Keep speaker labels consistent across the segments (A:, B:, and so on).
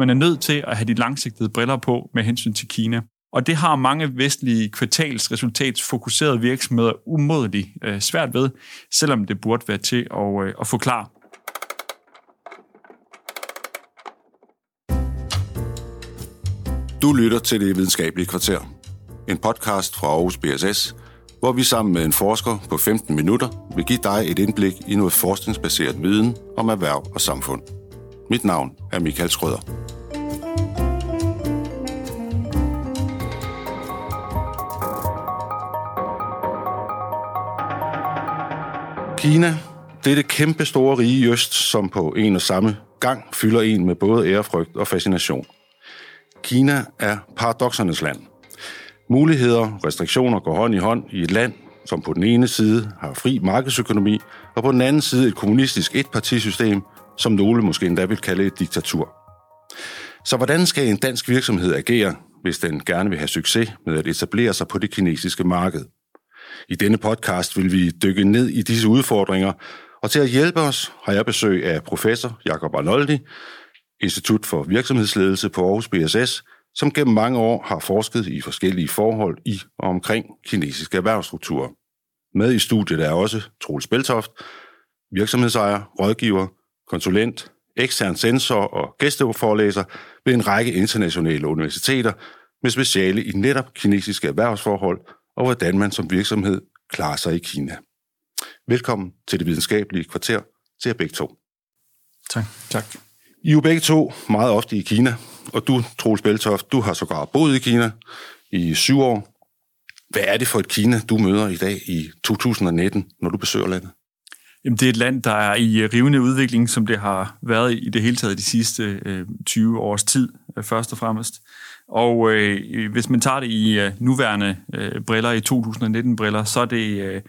A: Man er nødt til at have de langsigtede briller på med hensyn til Kina. Og det har mange vestlige kvartalsresultatsfokuserede virksomheder umådeligt øh, svært ved, selvom det burde være til at, øh, at forklare.
B: Du lytter til Det Videnskabelige Kvarter, en podcast fra Aarhus BSS, hvor vi sammen med en forsker på 15 minutter vil give dig et indblik i noget forskningsbaseret viden om erhverv og samfund. Mit navn er Michael Skrøder. Kina, det er det kæmpe store rige i øst, som på en og samme gang fylder en med både ærefrygt og fascination. Kina er paradoxernes land. Muligheder og restriktioner går hånd i hånd i et land, som på den ene side har fri markedsøkonomi, og på den anden side et kommunistisk etpartisystem, som nogle måske endda vil kalde et diktatur. Så hvordan skal en dansk virksomhed agere, hvis den gerne vil have succes med at etablere sig på det kinesiske marked? I denne podcast vil vi dykke ned i disse udfordringer, og til at hjælpe os har jeg besøg af professor Jakob Arnoldi, Institut for Virksomhedsledelse på Aarhus BSS, som gennem mange år har forsket i forskellige forhold i og omkring kinesiske erhvervsstrukturer. Med i studiet er også Troels Beltoft, virksomhedsejer, rådgiver, konsulent, ekstern sensor og gæsteforelæser ved en række internationale universiteter med speciale i netop kinesiske erhvervsforhold og hvordan man som virksomhed klarer sig i Kina. Velkommen til det videnskabelige kvarter til jer begge to.
A: Tak. tak.
B: I er jo begge to meget ofte i Kina, og du, Troels Beltoft, du har sågar boet i Kina i syv år. Hvad er det for et Kina, du møder i dag i 2019, når du besøger landet?
A: Jamen, det er et land, der er i øh, rivende udvikling, som det har været i det hele taget de sidste øh, 20 års tid, øh, først og fremmest. Og øh, hvis man tager det i øh, nuværende øh, briller, i 2019-briller, så er det øh,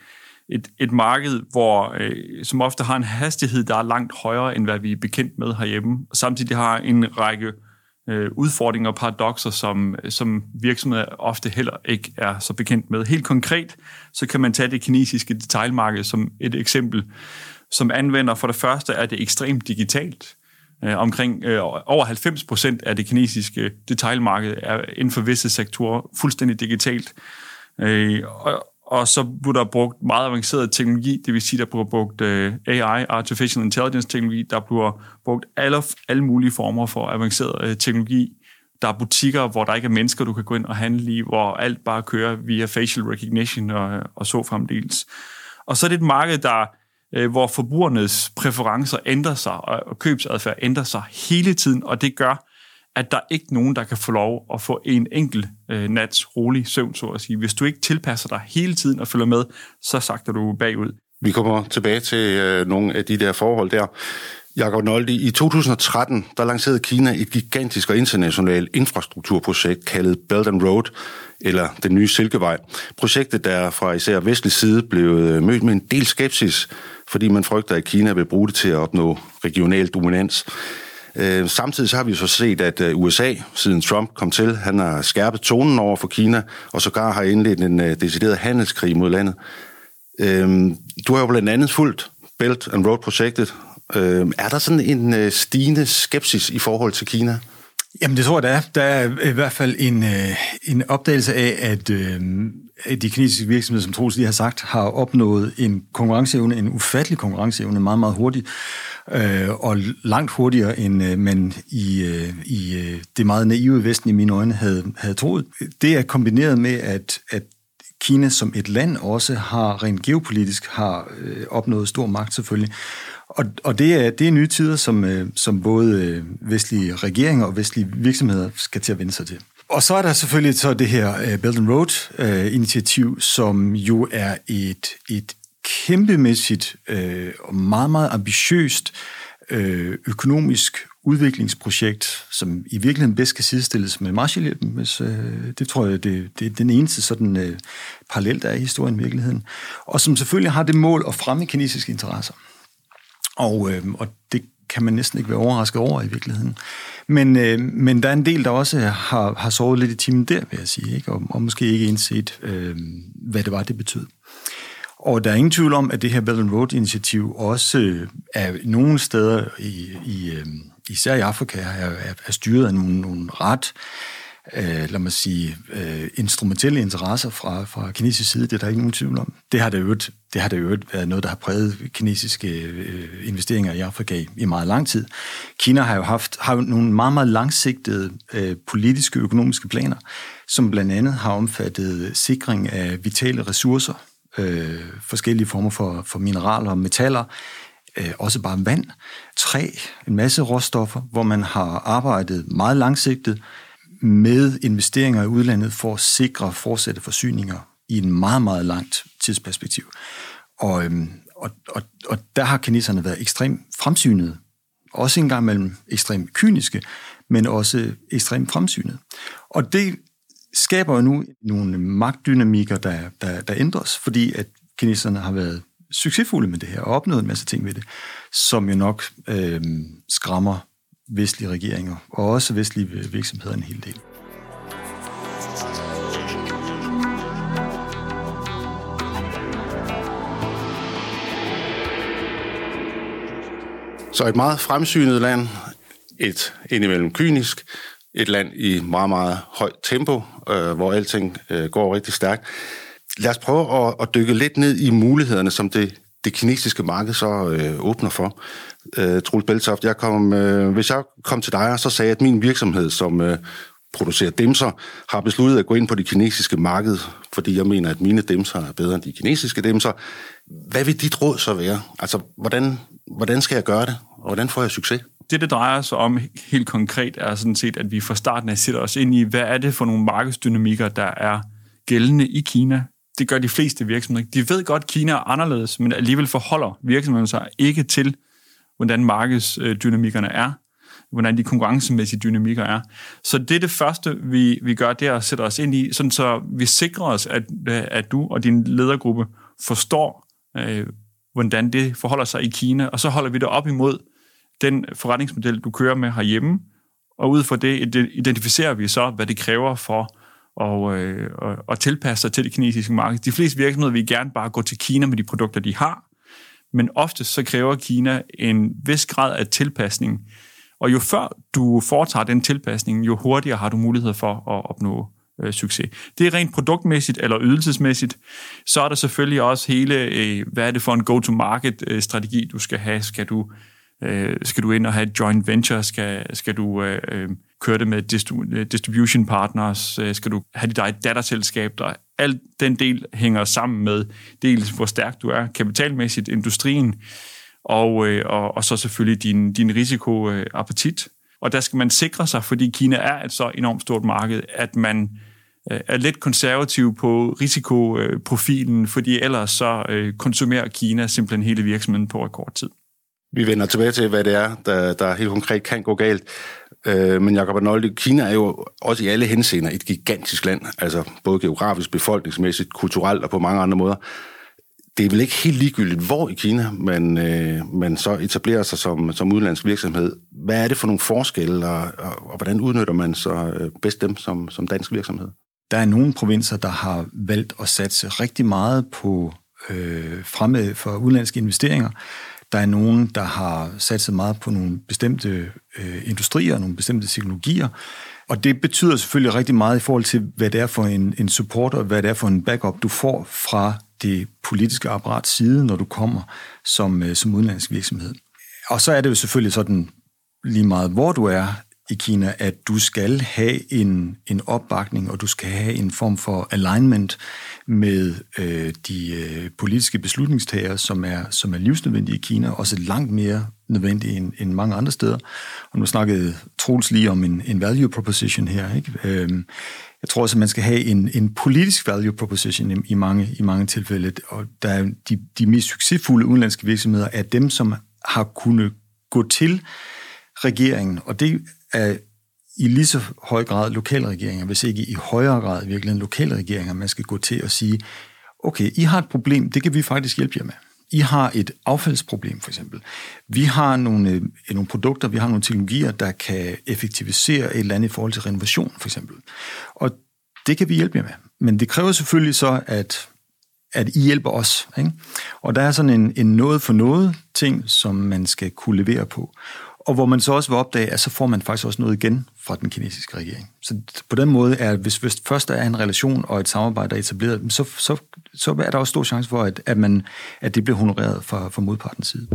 A: et, et marked, hvor, øh, som ofte har en hastighed, der er langt højere, end hvad vi er bekendt med herhjemme. Samtidig har en række øh, Øh, udfordringer og paradoxer, som, som virksomheder ofte heller ikke er så bekendt med. Helt konkret, så kan man tage det kinesiske detailmarked som et eksempel, som anvender for det første, er det ekstremt digitalt. Øh, omkring øh, over 90 procent af det kinesiske detailmarked er inden for visse sektorer fuldstændig digitalt. Øh, og, og så blev der brugt meget avanceret teknologi, det vil sige, der bliver brugt øh, AI, Artificial Intelligence teknologi, der bliver brugt alle, alle mulige former for avanceret øh, teknologi. Der er butikker, hvor der ikke er mennesker, du kan gå ind og handle i, hvor alt bare kører via facial recognition og, og så fremdeles. Og så er det et marked, der øh, hvor forbrugernes præferencer ændrer sig, og købsadfærd ændrer sig hele tiden, og det gør, at der er ikke nogen, der kan få lov at få en enkelt øh, nats rolig søvn, så at sige. Hvis du ikke tilpasser dig hele tiden og følger med, så sagter du bagud.
B: Vi kommer tilbage til øh, nogle af de der forhold der. Jakob Noldi, i 2013 der lancerede Kina et gigantisk og internationalt infrastrukturprojekt kaldet Belt and Road, eller den nye Silkevej. Projektet, der fra især vestlig side blev øh, mødt med en del skepsis, fordi man frygter, at Kina vil bruge det til at opnå regional dominans. Øh, samtidig så har vi så set, at øh, USA, siden Trump kom til, han har skærpet tonen over for Kina, og sågar har indledt en øh, decideret handelskrig mod landet. Øh, du har jo blandt andet fulgt Belt and Road-projektet, Øh, er der sådan en stigende skepsis i forhold til Kina?
C: Jamen det tror jeg, der er. Der er i hvert fald en, en opdagelse af, at øh, de kinesiske virksomheder, som Troels lige har sagt, har opnået en konkurrenceevne, en ufattelig konkurrenceevne, meget, meget hurtigt, øh, og langt hurtigere, end øh, man i, øh, i øh, det meget naive Vesten i mine øjne havde, havde troet. Det er kombineret med, at, at Kina som et land også har rent geopolitisk har øh, opnået stor magt selvfølgelig. Og, og det, er, det er nye tider, som, øh, som både øh, vestlige regeringer og vestlige virksomheder skal til at vende sig til. Og så er der selvfølgelig så det her uh, Belt and Road-initiativ, øh, uh, som jo er et, et kæmpemæssigt øh, og meget, meget ambitiøst uh, økonomisk udviklingsprojekt, som i virkeligheden bedst kan sidestilles med Marshallhjælpen. Hvis, uh, det tror jeg, det, det er den eneste sådan uh, parallel, der er i historien i virkeligheden. Og som selvfølgelig har det mål at fremme kinesiske interesser. Og, øh, og det kan man næsten ikke være overrasket over i virkeligheden. Men, øh, men der er en del, der også har, har sovet lidt i timen der, vil jeg sige, ikke? Og, og måske ikke indset, øh, hvad det var, det betød. Og der er ingen tvivl om, at det her Belt and Road-initiativ også øh, er nogle steder i, i, øh, især i Afrika, er, er styret af nogle, nogle ret øh, Øh, lad mig sige, øh, instrumentelle interesser fra, fra kinesisk side, det er der ikke nogen tvivl om. Det har det øvrigt, det har det øvrigt været noget, der har præget kinesiske øh, investeringer i Afrika i, i meget lang tid. Kina har jo haft har jo nogle meget, meget langsigtede øh, politiske og økonomiske planer, som blandt andet har omfattet sikring af vitale ressourcer, øh, forskellige former for, for mineraler og metaller, øh, også bare vand, træ, en masse råstoffer, hvor man har arbejdet meget langsigtet med investeringer i udlandet for at sikre fortsatte forsyninger i en meget, meget langt tidsperspektiv. Og, øhm, og, og, og der har kineserne været ekstremt fremsynede. Også engang mellem ekstremt kyniske, men også ekstremt fremsynede. Og det skaber jo nu nogle magtdynamikker, der, der, der ændres, fordi at kineserne har været succesfulde med det her og opnået en masse ting ved det, som jo nok øh, skræmmer vestlige regeringer og også vestlige øh, virksomheder en hel del.
B: Så et meget fremsynet land, et indimellem kynisk, et land i meget, meget højt tempo, øh, hvor alting øh, går rigtig stærkt. Lad os prøve at, at dykke lidt ned i mulighederne, som det, det kinesiske marked så øh, åbner for. Øh, Troels Beltoft, jeg kom, øh, hvis jeg kom til dig, så sagde jeg, at min virksomhed, som øh, producerer demser, har besluttet at gå ind på det kinesiske marked, fordi jeg mener, at mine demser er bedre end de kinesiske demser. Hvad vil dit råd så være? Altså, hvordan, hvordan skal jeg gøre det, og hvordan får jeg succes?
A: Det, det drejer sig om helt konkret, er sådan set, at vi fra starten af sætter os ind i, hvad er det for nogle markedsdynamikker, der er gældende i Kina. Det gør de fleste virksomheder. De ved godt, at Kina er anderledes, men alligevel forholder virksomheden sig ikke til, hvordan markedsdynamikkerne er, hvordan de konkurrencemæssige dynamikker er. Så det er det første, vi, vi gør, det er at sætte os ind i, sådan så vi sikrer os, at, at du og din ledergruppe forstår, øh, hvordan det forholder sig i Kina, og så holder vi det op imod den forretningsmodel, du kører med herhjemme, og ud fra det identificerer vi så, hvad det kræver for og, øh, at tilpasse sig til det kinesiske marked. De fleste virksomheder vil gerne bare gå til Kina med de produkter, de har, men ofte så kræver Kina en vis grad af tilpasning. Og jo før du foretager den tilpasning, jo hurtigere har du mulighed for at opnå øh, succes. Det er rent produktmæssigt eller ydelsesmæssigt. Så er der selvfølgelig også hele, øh, hvad er det for en go-to-market-strategi, øh, du skal have. Skal du, øh, skal du ind og have et joint venture? Skal, skal du øh, øh kørte køre det med øh, distribution partners? Øh, skal du have dit eget datterselskab? Der alt den del hænger sammen med dels, hvor stærk du er kapitalmæssigt, industrien, og, øh, og, og så selvfølgelig din, din risikoappetit. Og der skal man sikre sig, fordi Kina er et så enormt stort marked, at man er lidt konservativ på risikoprofilen, fordi ellers så konsumerer Kina simpelthen hele virksomheden på rekordtid.
B: Vi vender tilbage til, hvad det er, der, der helt konkret kan gå galt. Øh, men Jacob Arnoldi, Kina er jo også i alle henseender et gigantisk land, altså både geografisk, befolkningsmæssigt, kulturelt og på mange andre måder. Det er vel ikke helt ligegyldigt, hvor i Kina man, øh, man så etablerer sig som, som udenlandsk virksomhed. Hvad er det for nogle forskelle, og, og, og hvordan udnytter man så øh, bedst dem som, som dansk virksomhed?
C: Der er nogle provinser, der har valgt at satse rigtig meget på øh, fremme for udenlandske investeringer. Der er nogen, der har sat sig meget på nogle bestemte øh, industrier, nogle bestemte teknologier, og det betyder selvfølgelig rigtig meget i forhold til, hvad det er for en, en support, og hvad det er for en backup, du får fra det politiske apparat side, når du kommer som, øh, som udenlandsk virksomhed. Og så er det jo selvfølgelig sådan, lige meget hvor du er i Kina, at du skal have en, en opbakning, og du skal have en form for alignment med øh, de øh, politiske beslutningstagere, som er, som er livsnødvendige i Kina, også langt mere nødvendige end, end mange andre steder. Og nu snakkede Troels lige om en, en value proposition her. Ikke? Øh, jeg tror også, at man skal have en, en politisk value proposition i, i, mange, i mange tilfælde, og der er de, de mest succesfulde udenlandske virksomheder er dem, som har kunnet gå til regeringen, og det af i lige så høj grad lokalregeringer, hvis ikke i højere grad virkelig lokalregeringer, man skal gå til og sige, okay, I har et problem, det kan vi faktisk hjælpe jer med. I har et affaldsproblem, for eksempel. Vi har nogle, øh, nogle produkter, vi har nogle teknologier, der kan effektivisere et eller andet i forhold til renovation, for eksempel. Og det kan vi hjælpe jer med. Men det kræver selvfølgelig så, at, at I hjælper os. Ikke? Og der er sådan en, en noget for noget ting, som man skal kunne levere på og hvor man så også vil opdage, at så får man faktisk også noget igen fra den kinesiske regering. Så på den måde er, hvis, hvis først der er en relation og et samarbejde, der er etableret, så, så, så er der også stor chance for, at, at, man, at det bliver honoreret fra, fra modpartens side.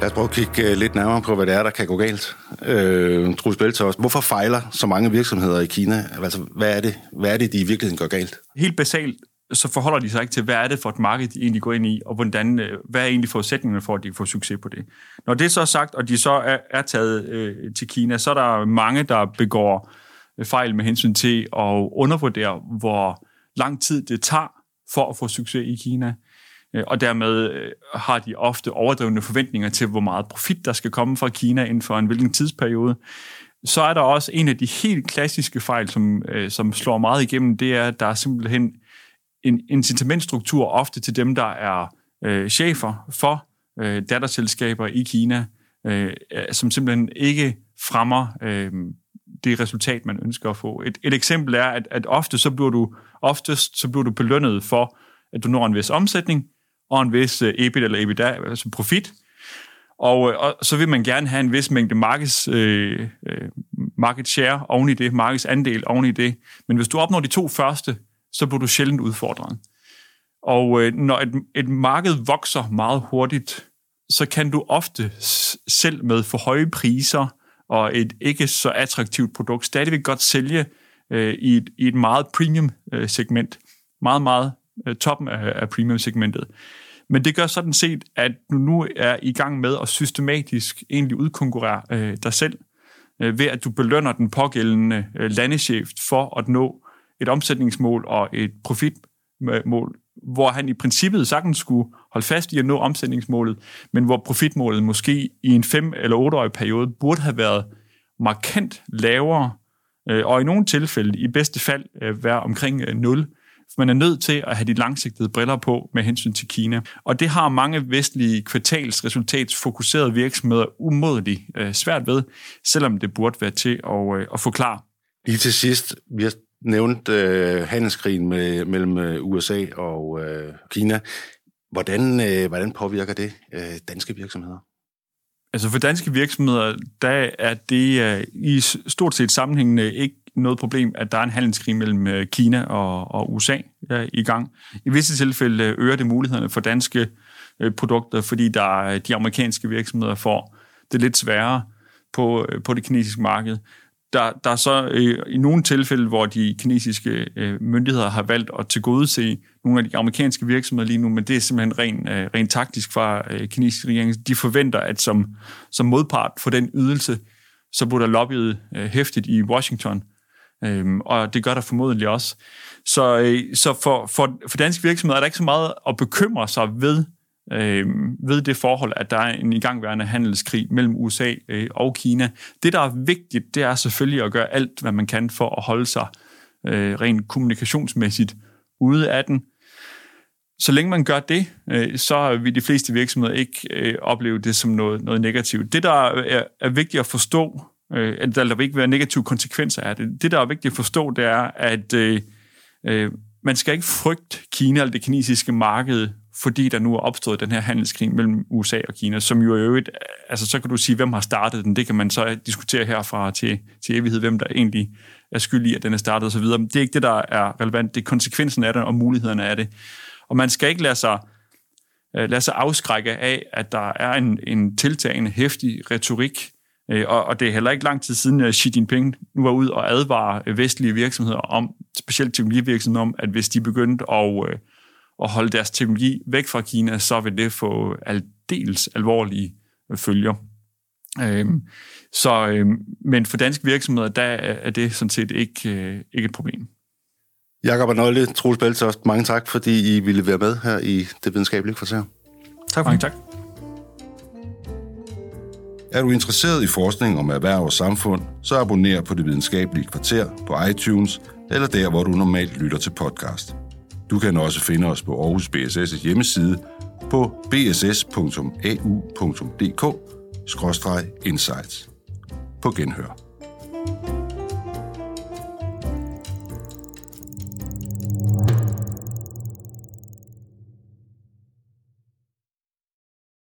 B: Lad os prøve at kigge øh, lidt nærmere på, hvad det er, der kan gå galt. Øh, Truls Beltos, hvorfor fejler så mange virksomheder i Kina? Altså, hvad er det, hvad er det de i virkeligheden gør galt?
A: Helt basalt, så forholder de sig ikke til, hvad er det for et marked, de egentlig går ind i, og hvordan, øh, hvad er egentlig forudsætningerne for, at de kan få succes på det. Når det er så sagt, og de så er, er taget øh, til Kina, så er der mange, der begår øh, fejl med hensyn til at undervurdere, hvor lang tid det tager for at få succes i Kina. Øh, og dermed har de ofte overdrevne forventninger til, hvor meget profit der skal komme fra Kina inden for en hvilken tidsperiode. Så er der også en af de helt klassiske fejl, som, som slår meget igennem, det er, at der er simpelthen en incitamentstruktur ofte til dem, der er øh, chefer for øh, datterselskaber i Kina, øh, øh, som simpelthen ikke fremmer øh, det resultat, man ønsker at få. Et, et eksempel er, at, at ofte så bliver du, oftest så bliver du belønnet for, at du når en vis omsætning, og en vis øh, uh, EBIT eller EBITDA, altså profit, og, øh, og så vil man gerne have en vis mængde markeds, øh, øh, market share oven i det, markedsandel oven i det. Men hvis du opnår de to første, så bliver du sjældent udfordret. Og øh, når et, et marked vokser meget hurtigt, så kan du ofte selv med for høje priser og et ikke så attraktivt produkt stadigvæk godt sælge øh, i, et, i et meget premium øh, segment. Meget, meget øh, toppen af, af premium segmentet. Men det gør sådan set, at du nu er i gang med at systematisk egentlig udkonkurrere øh, dig selv, øh, ved at du belønner den pågældende øh, landeschef for at nå et omsætningsmål og et profitmål, hvor han i princippet sagtens skulle holde fast i at nå omsætningsmålet, men hvor profitmålet måske i en fem- eller otteårig periode burde have været markant lavere, øh, og i nogle tilfælde i bedste fald øh, være omkring øh, 0. Man er nødt til at have de langsigtede briller på med hensyn til Kina. Og det har mange vestlige kvartalsresultatsfokuserede virksomheder umådeligt svært ved, selvom det burde være til at, at forklare.
B: Lige til sidst, vi har nævnte øh, handelskrigen med, mellem øh, USA og øh, Kina. Hvordan, øh, hvordan påvirker det øh, danske virksomheder?
A: Altså for danske virksomheder, der er det øh, i stort set sammenhængende ikke noget problem, at der er en handelskrig mellem øh, Kina og, og USA ja, i gang. I visse tilfælde øh, øger det mulighederne for danske øh, produkter, fordi der de amerikanske virksomheder får det lidt sværere på, øh, på det kinesiske marked der, der er så øh, i nogle tilfælde, hvor de kinesiske øh, myndigheder har valgt at tilgodese nogle af de amerikanske virksomheder lige nu, men det er simpelthen øh, rent øh, ren taktisk fra øh, kinesiske regering. De forventer, at som, som modpart for den ydelse, så bliver der lobbyet øh, hæftigt i Washington, øh, og det gør der formodentlig også. Så, øh, så for, for, for danske virksomheder er der ikke så meget at bekymre sig ved, øh, ved det forhold, at der er en igangværende handelskrig mellem USA øh, og Kina. Det, der er vigtigt, det er selvfølgelig at gøre alt, hvad man kan for at holde sig øh, rent kommunikationsmæssigt ude af den. Så længe man gør det, øh, så vil de fleste virksomheder ikke øh, opleve det som noget, noget negativt. Det, der er, er vigtigt at forstå, øh, at der vil ikke være negative konsekvenser af det. Det, der er vigtigt at forstå, det er, at øh, øh, man skal ikke frygte Kina eller det kinesiske marked fordi der nu er opstået den her handelskrig mellem USA og Kina, som jo er øvrigt, altså så kan du sige, hvem har startet den, det kan man så diskutere herfra til, til evighed, hvem der egentlig er skyldig i, at den er startet osv. Det er ikke det, der er relevant, det er konsekvensen af det og mulighederne af det. Og man skal ikke lade sig, øh, lade sig afskrække af, at der er en, en tiltagende hæftig retorik, øh, og, og det er heller ikke lang tid siden, at Xi Jinping nu var ud og advare vestlige virksomheder om, specielt teknologivirksomheder om, at hvis de begyndte at øh, øh, at holde deres teknologi væk fra Kina, så vil det få aldeles alvorlige følger. Øhm, så, øhm, men for danske virksomheder, der er det sådan set ikke, øh, ikke et problem.
B: Jakob Arnolde, Troels Beltoft, mange tak, fordi I ville være med her i Det Videnskabelige Kvarter.
A: Tak for mange tak.
B: Er du interesseret i forskning om erhverv og samfund, så abonner på Det Videnskabelige Kvarter på iTunes eller der, hvor du normalt lytter til podcast. Du kan også finde os på Aarhus BSS' hjemmeside på bss.au.dk-insights. På genhør.